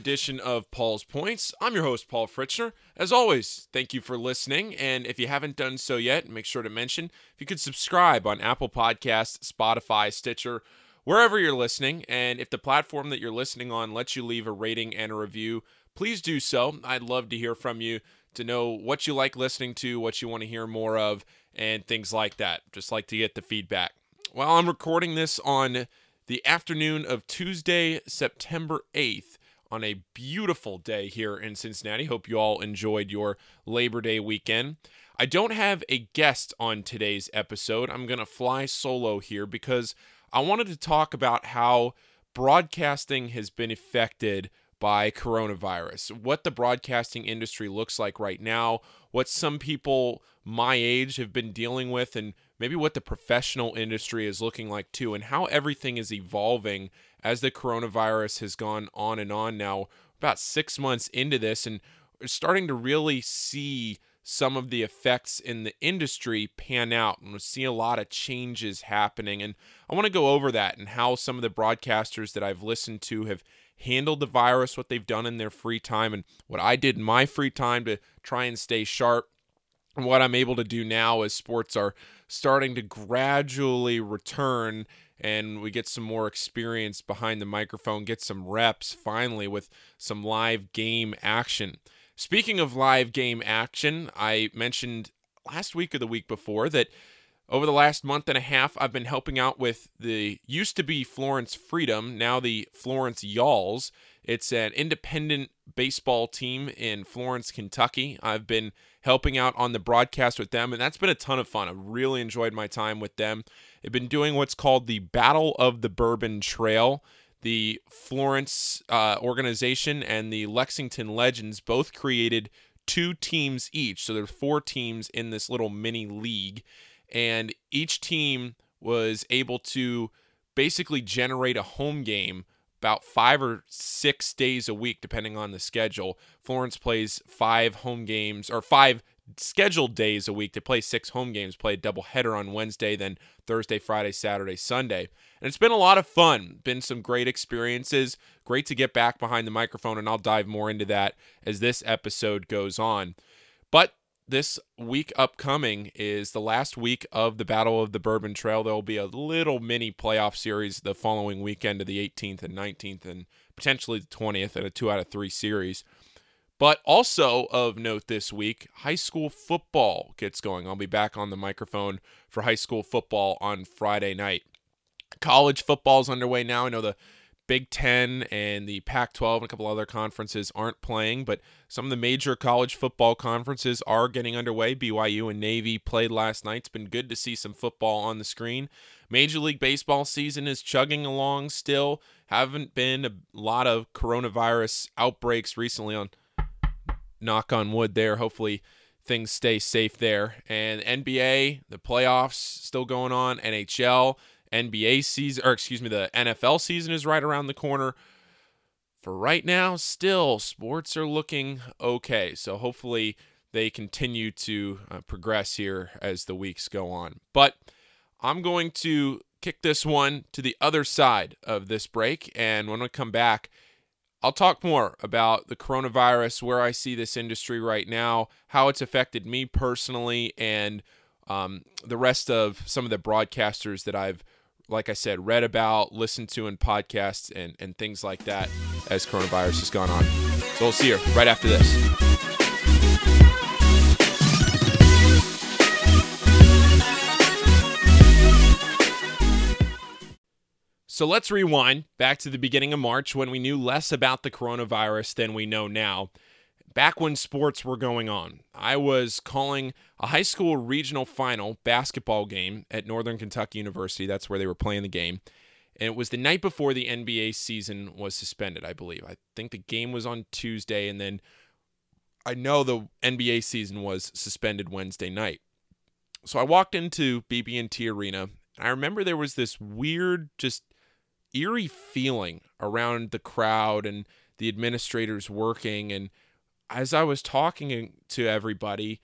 edition of Paul's Points. I'm your host, Paul Fritschner. As always, thank you for listening. And if you haven't done so yet, make sure to mention if you could subscribe on Apple Podcasts, Spotify, Stitcher, wherever you're listening. And if the platform that you're listening on lets you leave a rating and a review, please do so. I'd love to hear from you to know what you like listening to, what you want to hear more of, and things like that. Just like to get the feedback. While I'm recording this on the afternoon of Tuesday, September 8th, on a beautiful day here in Cincinnati. Hope you all enjoyed your Labor Day weekend. I don't have a guest on today's episode. I'm going to fly solo here because I wanted to talk about how broadcasting has been affected by coronavirus, what the broadcasting industry looks like right now, what some people my age have been dealing with, and maybe what the professional industry is looking like too, and how everything is evolving as the coronavirus has gone on and on now, about six months into this, and starting to really see some of the effects in the industry pan out and we're seeing a lot of changes happening and i want to go over that and how some of the broadcasters that i've listened to have handled the virus, what they've done in their free time, and what I did in my free time to try and stay sharp. What I'm able to do now as sports are starting to gradually return and we get some more experience behind the microphone, get some reps finally with some live game action. Speaking of live game action, I mentioned last week or the week before that over the last month and a half, I've been helping out with the used to be Florence Freedom, now the Florence Y'alls. It's an independent baseball team in Florence, Kentucky. I've been helping out on the broadcast with them, and that's been a ton of fun. I've really enjoyed my time with them. They've been doing what's called the Battle of the Bourbon Trail. The Florence uh, organization and the Lexington Legends both created two teams each. So there's four teams in this little mini league and each team was able to basically generate a home game about five or six days a week, depending on the schedule. Florence plays five home games or five scheduled days a week to play six home games, play a doubleheader on Wednesday, then Thursday, Friday, Saturday, Sunday. And it's been a lot of fun. Been some great experiences. Great to get back behind the microphone, and I'll dive more into that as this episode goes on. But this week upcoming is the last week of the Battle of the Bourbon Trail. There will be a little mini playoff series the following weekend of the 18th and 19th, and potentially the 20th, and a two out of three series. But also of note this week, high school football gets going. I'll be back on the microphone for high school football on Friday night. College football is underway now. I know the Big Ten and the Pac 12 and a couple other conferences aren't playing, but some of the major college football conferences are getting underway. BYU and Navy played last night. It's been good to see some football on the screen. Major League Baseball season is chugging along still. Haven't been a lot of coronavirus outbreaks recently on knock on wood there. Hopefully things stay safe there. And NBA, the playoffs still going on. NHL, NBA season, or excuse me, the NFL season is right around the corner. For right now, still, sports are looking okay. So hopefully they continue to uh, progress here as the weeks go on. But I'm going to kick this one to the other side of this break. And when we come back, I'll talk more about the coronavirus, where I see this industry right now, how it's affected me personally, and um, the rest of some of the broadcasters that I've like I said, read about, listened to in podcasts and, and things like that as coronavirus has gone on. So we'll see you right after this. So let's rewind back to the beginning of March when we knew less about the coronavirus than we know now back when sports were going on. I was calling a high school regional final basketball game at Northern Kentucky University. That's where they were playing the game. And it was the night before the NBA season was suspended, I believe. I think the game was on Tuesday, and then I know the NBA season was suspended Wednesday night. So I walked into BB&T Arena, and I remember there was this weird, just eerie feeling around the crowd and the administrators working and as I was talking to everybody,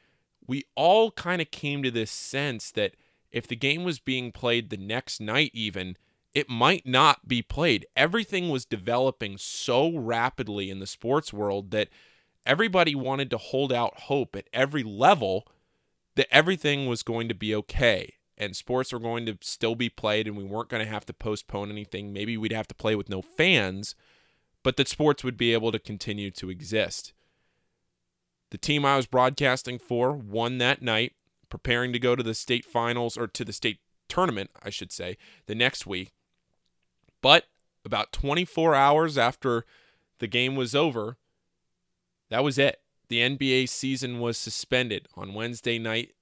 we all kind of came to this sense that if the game was being played the next night, even, it might not be played. Everything was developing so rapidly in the sports world that everybody wanted to hold out hope at every level that everything was going to be okay and sports were going to still be played and we weren't going to have to postpone anything. Maybe we'd have to play with no fans, but that sports would be able to continue to exist. The team I was broadcasting for won that night, preparing to go to the state finals or to the state tournament, I should say, the next week. But about 24 hours after the game was over, that was it. The NBA season was suspended on Wednesday night.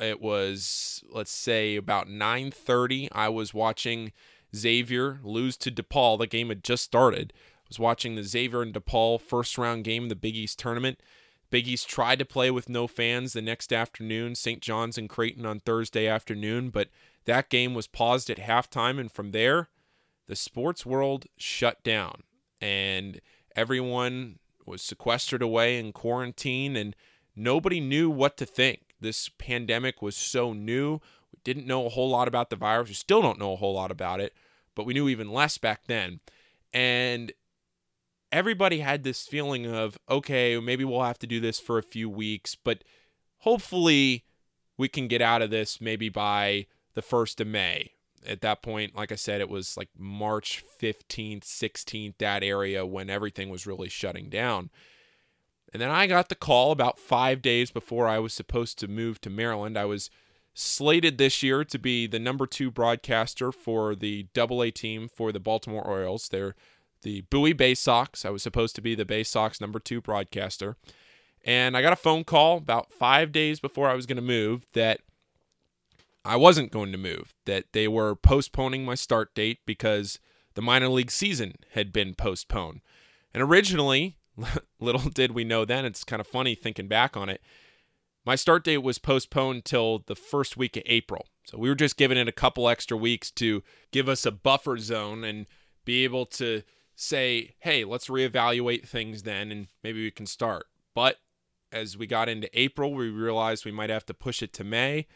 It was let's say about 9:30. I was watching Xavier lose to DePaul. The game had just started. I was watching the Xavier and DePaul first round game of the Big East tournament. Big East tried to play with no fans the next afternoon, St. John's and Creighton on Thursday afternoon, but that game was paused at halftime, and from there, the sports world shut down, and everyone was sequestered away in quarantine, and nobody knew what to think. This pandemic was so new. We didn't know a whole lot about the virus. We still don't know a whole lot about it, but we knew even less back then. And everybody had this feeling of, okay, maybe we'll have to do this for a few weeks, but hopefully we can get out of this maybe by the 1st of May. At that point, like I said, it was like March 15th, 16th, that area when everything was really shutting down. And then I got the call about five days before I was supposed to move to Maryland. I was slated this year to be the number two broadcaster for the Double A team for the Baltimore Orioles. They're the Bowie Bay Sox. I was supposed to be the Bay Sox number two broadcaster. And I got a phone call about five days before I was going to move that I wasn't going to move, that they were postponing my start date because the minor league season had been postponed. And originally, little did we know then, it's kind of funny thinking back on it. My start date was postponed till the first week of April. So we were just giving it a couple extra weeks to give us a buffer zone and be able to say, hey, let's reevaluate things then and maybe we can start. But as we got into April, we realized we might have to push it to May.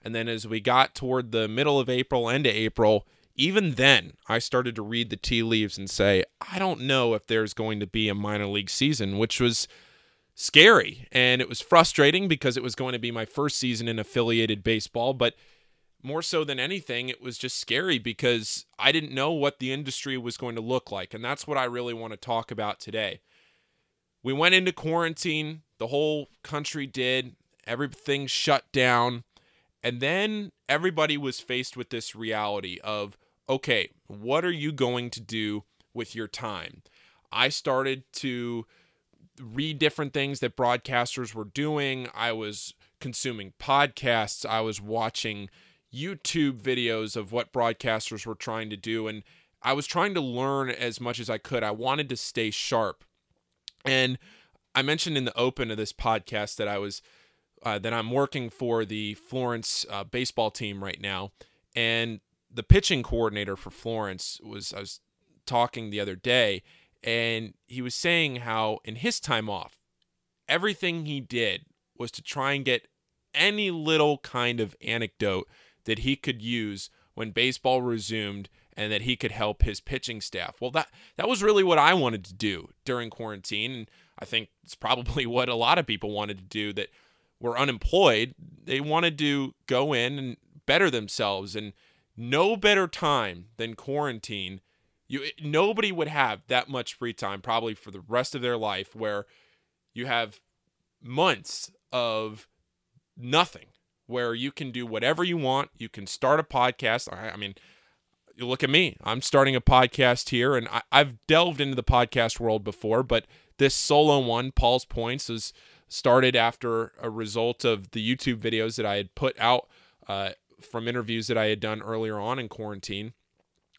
And then as we got toward the middle of April, end of April, even then, I started to read the tea leaves and say, I don't know if there's going to be a minor league season, which was scary. And it was frustrating because it was going to be my first season in affiliated baseball. But more so than anything, it was just scary because I didn't know what the industry was going to look like. And that's what I really want to talk about today. We went into quarantine, the whole country did, everything shut down. And then everybody was faced with this reality of okay, what are you going to do with your time? I started to read different things that broadcasters were doing. I was consuming podcasts. I was watching YouTube videos of what broadcasters were trying to do. And I was trying to learn as much as I could. I wanted to stay sharp. And I mentioned in the open of this podcast that I was. Uh, that I'm working for the Florence uh, baseball team right now, and the pitching coordinator for Florence was I was talking the other day and he was saying how in his time off everything he did was to try and get any little kind of anecdote that he could use when baseball resumed and that he could help his pitching staff. Well, that that was really what I wanted to do during quarantine and I think it's probably what a lot of people wanted to do that were unemployed. They wanted to go in and better themselves and no better time than quarantine. You nobody would have that much free time probably for the rest of their life where you have months of nothing where you can do whatever you want. You can start a podcast. I, I mean, you look at me. I'm starting a podcast here, and I, have delved into the podcast world before, but this solo one, Paul's Points, was started after a result of the YouTube videos that I had put out uh, from interviews that I had done earlier on in quarantine.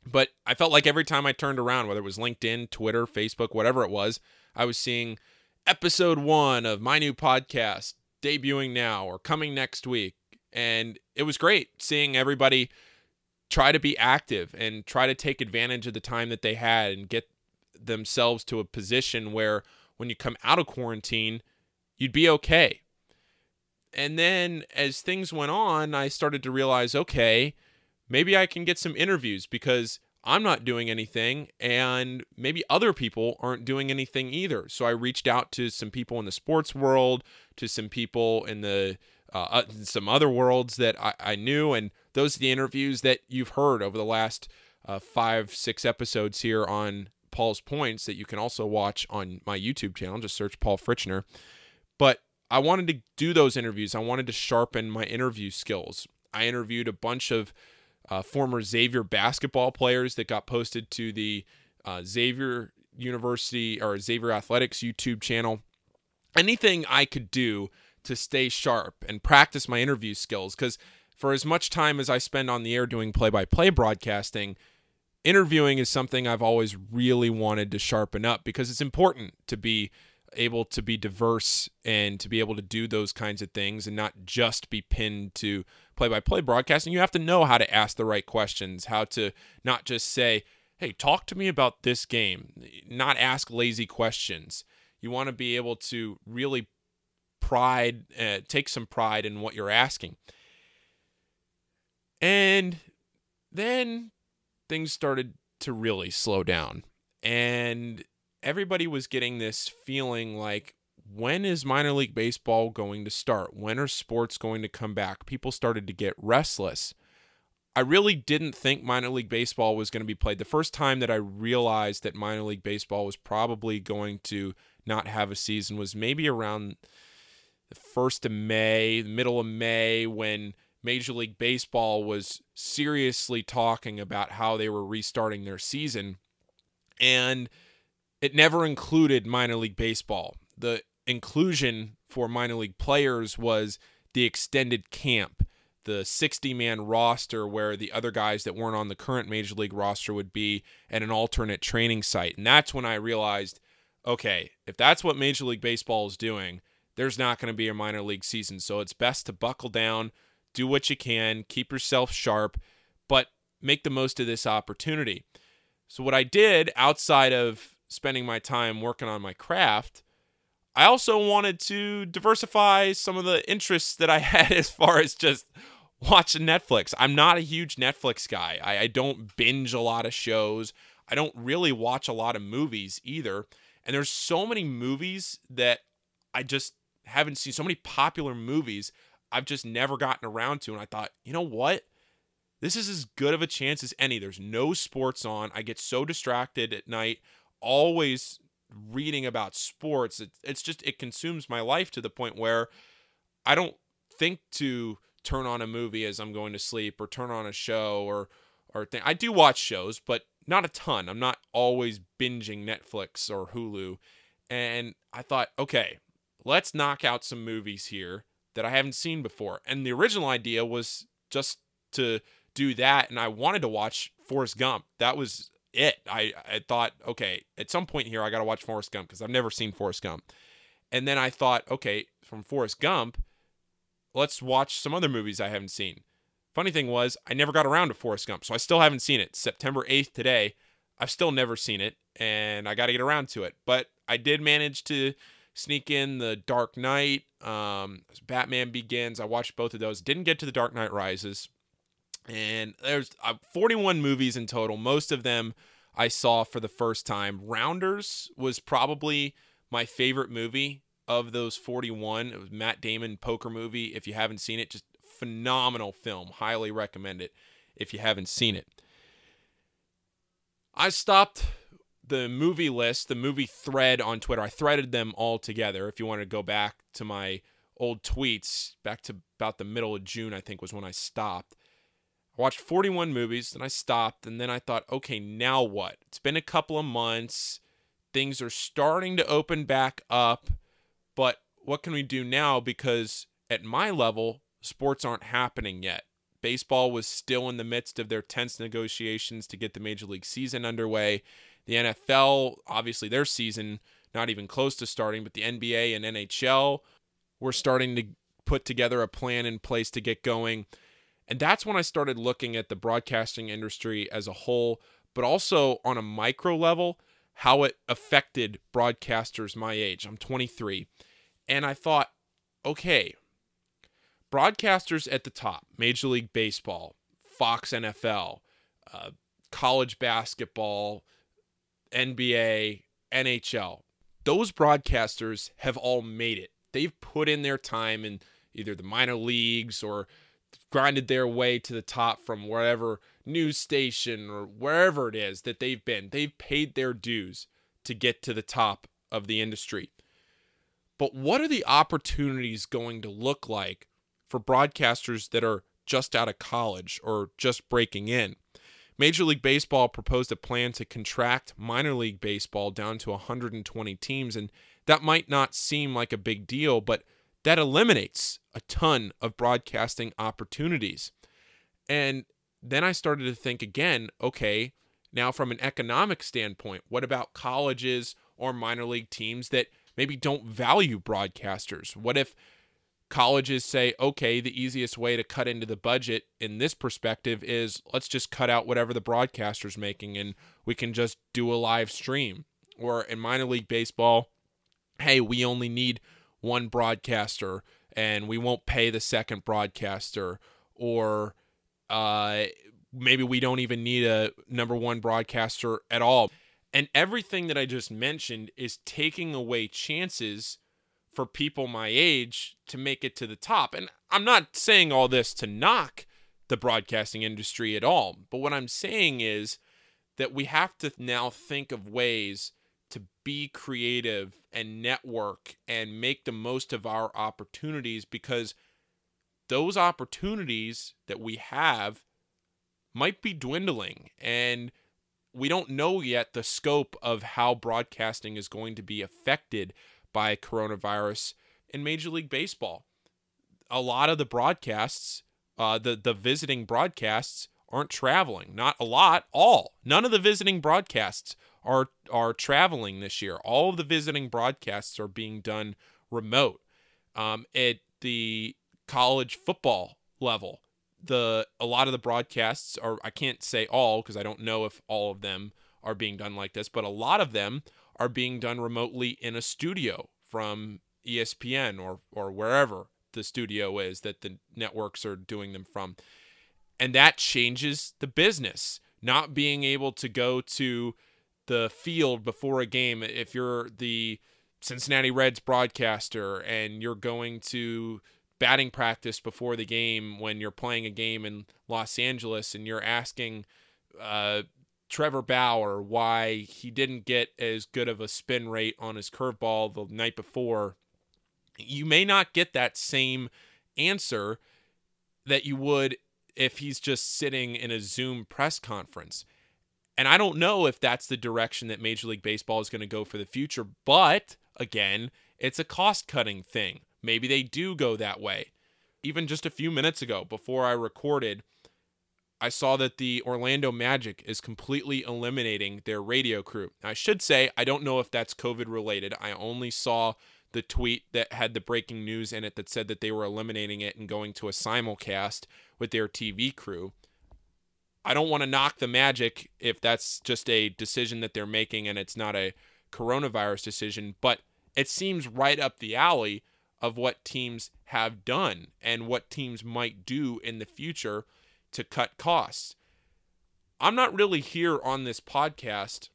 But I felt like every time I turned around, whether it was LinkedIn, Twitter, Facebook, whatever it was, I was seeing episode one of my new podcast debuting now or coming next week. And it was great seeing everybody try to be active and try to take advantage of the time that they had and get themselves to a position where when you come out of quarantine, you'd be okay. And then as things went on, I started to realize okay, maybe I can get some interviews because I'm not doing anything, and maybe other people aren't doing anything either. So I reached out to some people in the sports world, to some people in the uh, uh, some other worlds that I, I, knew, and those are the interviews that you've heard over the last uh, five, six episodes here on Paul's Points that you can also watch on my YouTube channel. Just search Paul Fritschner. But I wanted to do those interviews. I wanted to sharpen my interview skills. I interviewed a bunch of uh, former Xavier basketball players that got posted to the uh, Xavier University or Xavier Athletics YouTube channel. Anything I could do to stay sharp and practice my interview skills because for as much time as I spend on the air doing play by play broadcasting, interviewing is something I've always really wanted to sharpen up because it's important to be able to be diverse and to be able to do those kinds of things and not just be pinned to play by play broadcasting. You have to know how to ask the right questions, how to not just say, hey, talk to me about this game, not ask lazy questions. You want to be able to really pride, uh, take some pride in what you're asking. And then things started to really slow down. And everybody was getting this feeling like, when is minor league baseball going to start? When are sports going to come back? People started to get restless. I really didn't think minor league baseball was going to be played. The first time that I realized that minor league baseball was probably going to not have a season was maybe around the first of May, the middle of May, when Major League Baseball was seriously talking about how they were restarting their season. And it never included minor league baseball. The inclusion for minor league players was the extended camp, the 60 man roster where the other guys that weren't on the current major league roster would be at an alternate training site. And that's when I realized okay, if that's what Major League Baseball is doing, there's not going to be a minor league season. So it's best to buckle down, do what you can, keep yourself sharp, but make the most of this opportunity. So, what I did outside of spending my time working on my craft, I also wanted to diversify some of the interests that I had as far as just watching Netflix. I'm not a huge Netflix guy. I, I, don't binge a lot of shows. I don't really watch a lot of movies either. And there's so many movies that I just haven't seen so many popular movies I've just never gotten around to. And I thought, you know what? This is as good of a chance as any. There's no sports on. I get so distracted at night, always reading about sports. It, it's just, it consumes my life to the point where I don't think to turn on a movie as I'm going to sleep or turn on a show or, or thing. I do watch shows, but not a ton. I'm not always binging Netflix or Hulu. And I thought, okay, let's knock out some movies here that I haven't seen before. And the original idea was just to do that. And I wanted to watch Forrest Gump. That was it. I, I thought, okay, at some point here, I got to watch Forrest Gump because I've never seen Forrest Gump. And then I thought, okay, from Forrest Gump, let's watch some other movies I haven't seen. Funny thing was, I never got around to Forrest Gump, so I still haven't seen it. September 8th today, I've still never seen it, and I got to get around to it. But I did manage to sneak in the Dark Knight, um, Batman Begins. I watched both of those. Didn't get to the Dark Knight Rises, and there's uh, 41 movies in total. Most of them I saw for the first time. Rounders was probably my favorite movie of those 41. It was Matt Damon poker movie. If you haven't seen it, just phenomenal film. Highly recommend it if you haven't seen it. I stopped the movie list, the movie thread on Twitter. I threaded them all together. If you want to go back to my old tweets, back to about the middle of June, I think was when I stopped. I watched 41 movies, then I stopped, and then I thought, okay, now what? It's been a couple of months. Things are starting to open back up, but what can we do now? Because at my level, sports aren't happening yet. Baseball was still in the midst of their tense negotiations to get the major league season underway. The NFL, obviously, their season not even close to starting, but the NBA and NHL were starting to put together a plan in place to get going. And that's when I started looking at the broadcasting industry as a whole, but also on a micro level, how it affected broadcasters my age. I'm 23. And I thought, okay, broadcasters at the top Major League Baseball, Fox NFL, uh, college basketball, NBA, NHL. Those broadcasters have all made it. They've put in their time in either the minor leagues or grinded their way to the top from wherever news station or wherever it is that they've been. They've paid their dues to get to the top of the industry. But what are the opportunities going to look like for broadcasters that are just out of college or just breaking in? Major League Baseball proposed a plan to contract minor league baseball down to 120 teams, and that might not seem like a big deal, but that eliminates a ton of broadcasting opportunities. And then I started to think again okay, now from an economic standpoint, what about colleges or minor league teams that maybe don't value broadcasters? What if colleges say, okay, the easiest way to cut into the budget in this perspective is let's just cut out whatever the broadcaster's making and we can just do a live stream. Or in minor league baseball, hey, we only need one broadcaster and we won't pay the second broadcaster. Or uh, maybe we don't even need a number one broadcaster at all. And everything that I just mentioned is taking away chances for people my age to make it to the top. And I'm not saying all this to knock the broadcasting industry at all. But what I'm saying is that we have to now think of ways be creative and network and make the most of our opportunities because those opportunities that we have might be dwindling and we don't know yet the scope of how broadcasting is going to be affected by coronavirus in Major League Baseball. A lot of the broadcasts, uh, the the visiting broadcasts, aren't traveling. Not a lot, all. None of the visiting broadcasts are are traveling this year. All of the visiting broadcasts are being done remote. Um, at the college football level, the a lot of the broadcasts are I can't say all because I don't know if all of them are being done like this, but a lot of them are being done remotely in a studio from ESPN or or wherever the studio is that the networks are doing them from. And that changes the business. Not being able to go to the field before a game if you're the Cincinnati Reds broadcaster and you're going to batting practice before the game when you're playing a game in Los Angeles and you're asking uh, Trevor Bauer why he didn't get as good of a spin rate on his curveball the night before, you may not get that same answer that you would if he's just sitting in a Zoom press conference. And I don't know if that's the direction that Major League Baseball is going to go for the future, but again, it's a cost cutting thing. Maybe they do go that way. Even just a few minutes ago, before I recorded, I saw that the Orlando Magic is completely eliminating their radio crew. I should say, I don't know if that's COVID related. I only saw the tweet that had the breaking news in it that said that they were eliminating it and going to a simulcast with their TV crew. I don't want to knock the Magic if that's just a decision that they're making and it's not a coronavirus decision, but it seems right up the alley of what teams have done and what teams might do in the future to cut costs. I'm not really here on this podcast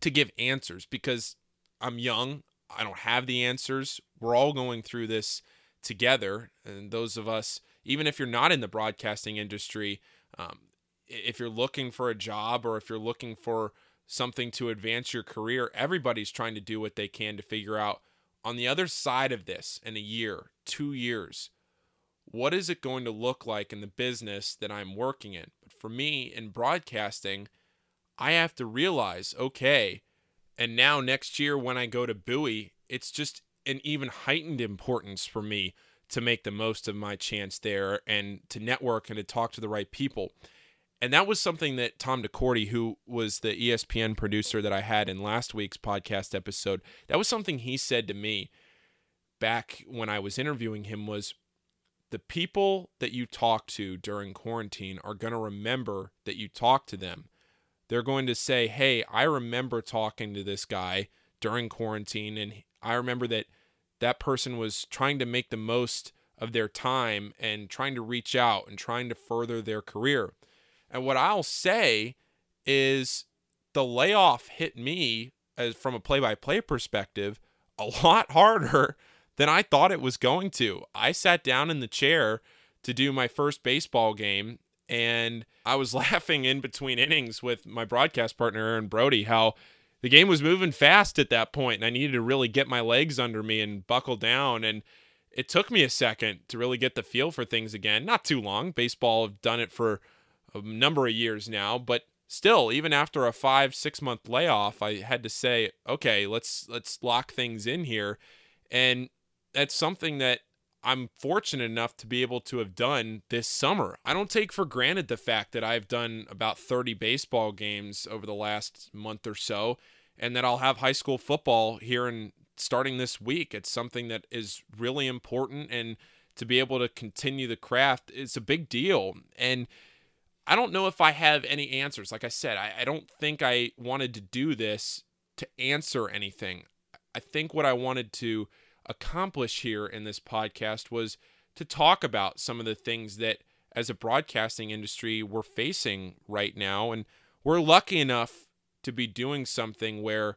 to give answers because I'm young. I don't have the answers. We're all going through this together. And those of us, even if you're not in the broadcasting industry, um, if you're looking for a job or if you're looking for something to advance your career, everybody's trying to do what they can to figure out on the other side of this in a year, two years, what is it going to look like in the business that I'm working in? But for me in broadcasting, I have to realize, okay, and now next year when I go to Bowie, it's just an even heightened importance for me to make the most of my chance there and to network and to talk to the right people. And that was something that Tom DeCourty, who was the ESPN producer that I had in last week's podcast episode, that was something he said to me back when I was interviewing him was the people that you talk to during quarantine are going to remember that you talked to them. They're going to say, "Hey, I remember talking to this guy during quarantine and I remember that that person was trying to make the most of their time and trying to reach out and trying to further their career." And what I'll say is the layoff hit me as from a play-by-play perspective a lot harder than I thought it was going to. I sat down in the chair to do my first baseball game and I was laughing in between innings with my broadcast partner Aaron Brody how the game was moving fast at that point and I needed to really get my legs under me and buckle down and it took me a second to really get the feel for things again. Not too long. Baseball have done it for a number of years now, but still, even after a five, six month layoff, I had to say, okay, let's let's lock things in here. And that's something that I'm fortunate enough to be able to have done this summer. I don't take for granted the fact that I've done about 30 baseball games over the last month or so and that I'll have high school football here and starting this week. It's something that is really important and to be able to continue the craft is a big deal. And I don't know if I have any answers. Like I said, I, I don't think I wanted to do this to answer anything. I think what I wanted to accomplish here in this podcast was to talk about some of the things that as a broadcasting industry we're facing right now and we're lucky enough to be doing something where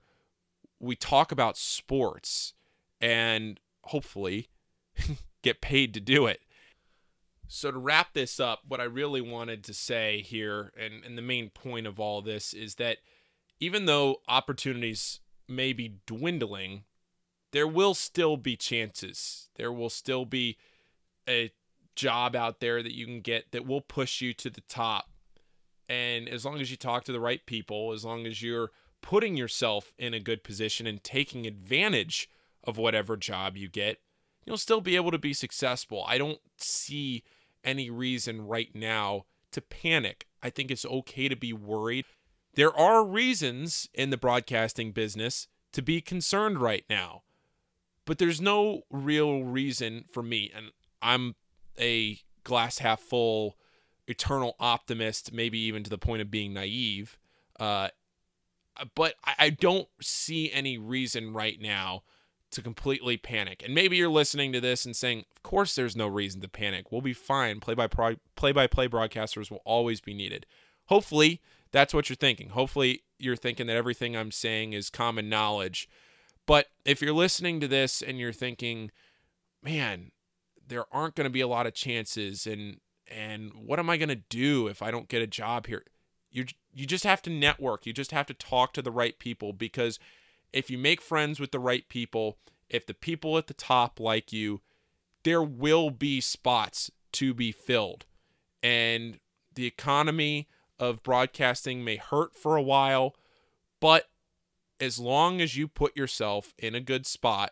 we talk about sports and hopefully get paid to do it. So, to wrap this up, what I really wanted to say here, and, and the main point of all this, is that even though opportunities may be dwindling, there will still be chances. There will still be a job out there that you can get that will push you to the top. And as long as you talk to the right people, as long as you're putting yourself in a good position and taking advantage of whatever job you get, you'll still be able to be successful. I don't see any reason right now to panic. I think it's okay to be worried. There are reasons in the broadcasting business to be concerned right now, but there's no real reason for me. And I'm a glass half full, eternal optimist, maybe even to the point of being naive. Uh, but I don't see any reason right now to completely panic. And maybe you're listening to this and saying, "Of course, there's no reason to panic. We'll be fine. Play by play by play broadcasters will always be needed." Hopefully, that's what you're thinking. Hopefully, you're thinking that everything I'm saying is common knowledge. But if you're listening to this and you're thinking, "Man, there aren't going to be a lot of chances and and what am I going to do if I don't get a job here?" You you just have to network. You just have to talk to the right people because if you make friends with the right people, if the people at the top like you, there will be spots to be filled. And the economy of broadcasting may hurt for a while, but as long as you put yourself in a good spot,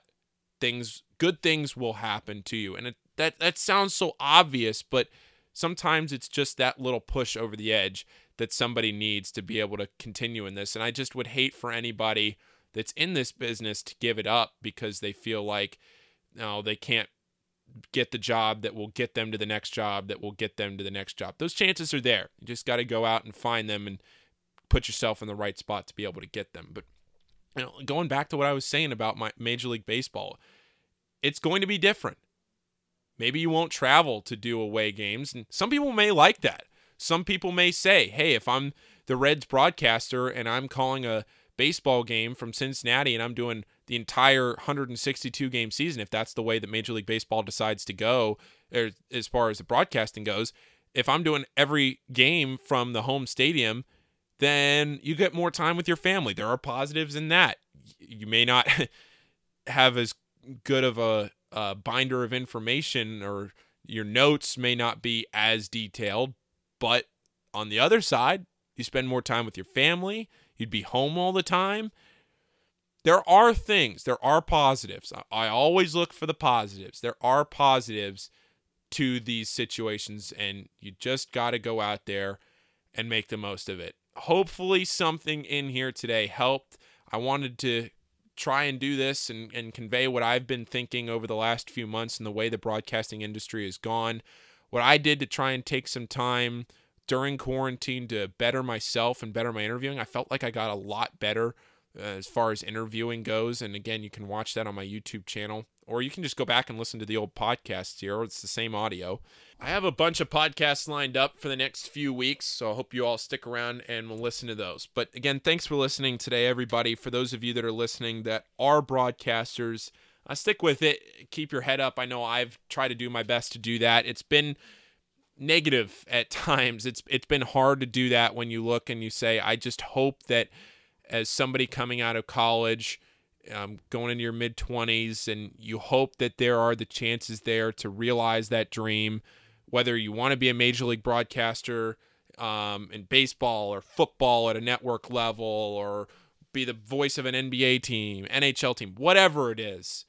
things good things will happen to you. And it, that that sounds so obvious, but sometimes it's just that little push over the edge that somebody needs to be able to continue in this. And I just would hate for anybody that's in this business to give it up because they feel like no, they can't get the job that will get them to the next job that will get them to the next job. Those chances are there. You just got to go out and find them and put yourself in the right spot to be able to get them. But you know, going back to what I was saying about my Major League Baseball, it's going to be different. Maybe you won't travel to do away games, and some people may like that. Some people may say, hey, if I'm the Reds broadcaster and I'm calling a baseball game from Cincinnati and I'm doing the entire 162 game season, if that's the way that Major League Baseball decides to go, er, as far as the broadcasting goes, if I'm doing every game from the home stadium, then you get more time with your family. There are positives in that. You may not have as good of a, a binder of information or your notes may not be as detailed, but on the other side, you spend more time with your family, you'd be home all the time. There are things, there are positives. I always look for the positives. There are positives to these situations, and you just got to go out there and make the most of it. Hopefully, something in here today helped. I wanted to try and do this and, and convey what I've been thinking over the last few months and the way the broadcasting industry has gone what I did to try and take some time during quarantine to better myself and better my interviewing. I felt like I got a lot better uh, as far as interviewing goes. And again, you can watch that on my YouTube channel. or you can just go back and listen to the old podcasts here. It's the same audio. I have a bunch of podcasts lined up for the next few weeks, so I hope you all stick around and will listen to those. But again, thanks for listening today, everybody. For those of you that are listening that are broadcasters, stick with it. Keep your head up. I know I've tried to do my best to do that. It's been negative at times. It's it's been hard to do that when you look and you say, I just hope that as somebody coming out of college um, going into your mid 20s, and you hope that there are the chances there to realize that dream, whether you want to be a major league broadcaster um, in baseball or football at a network level, or be the voice of an NBA team, NHL team, whatever it is,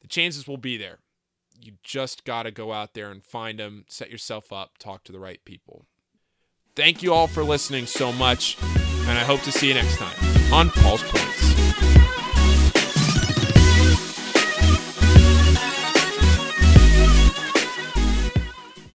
the chances will be there. You just got to go out there and find them, set yourself up, talk to the right people. Thank you all for listening so much, and I hope to see you next time on Paul's Points.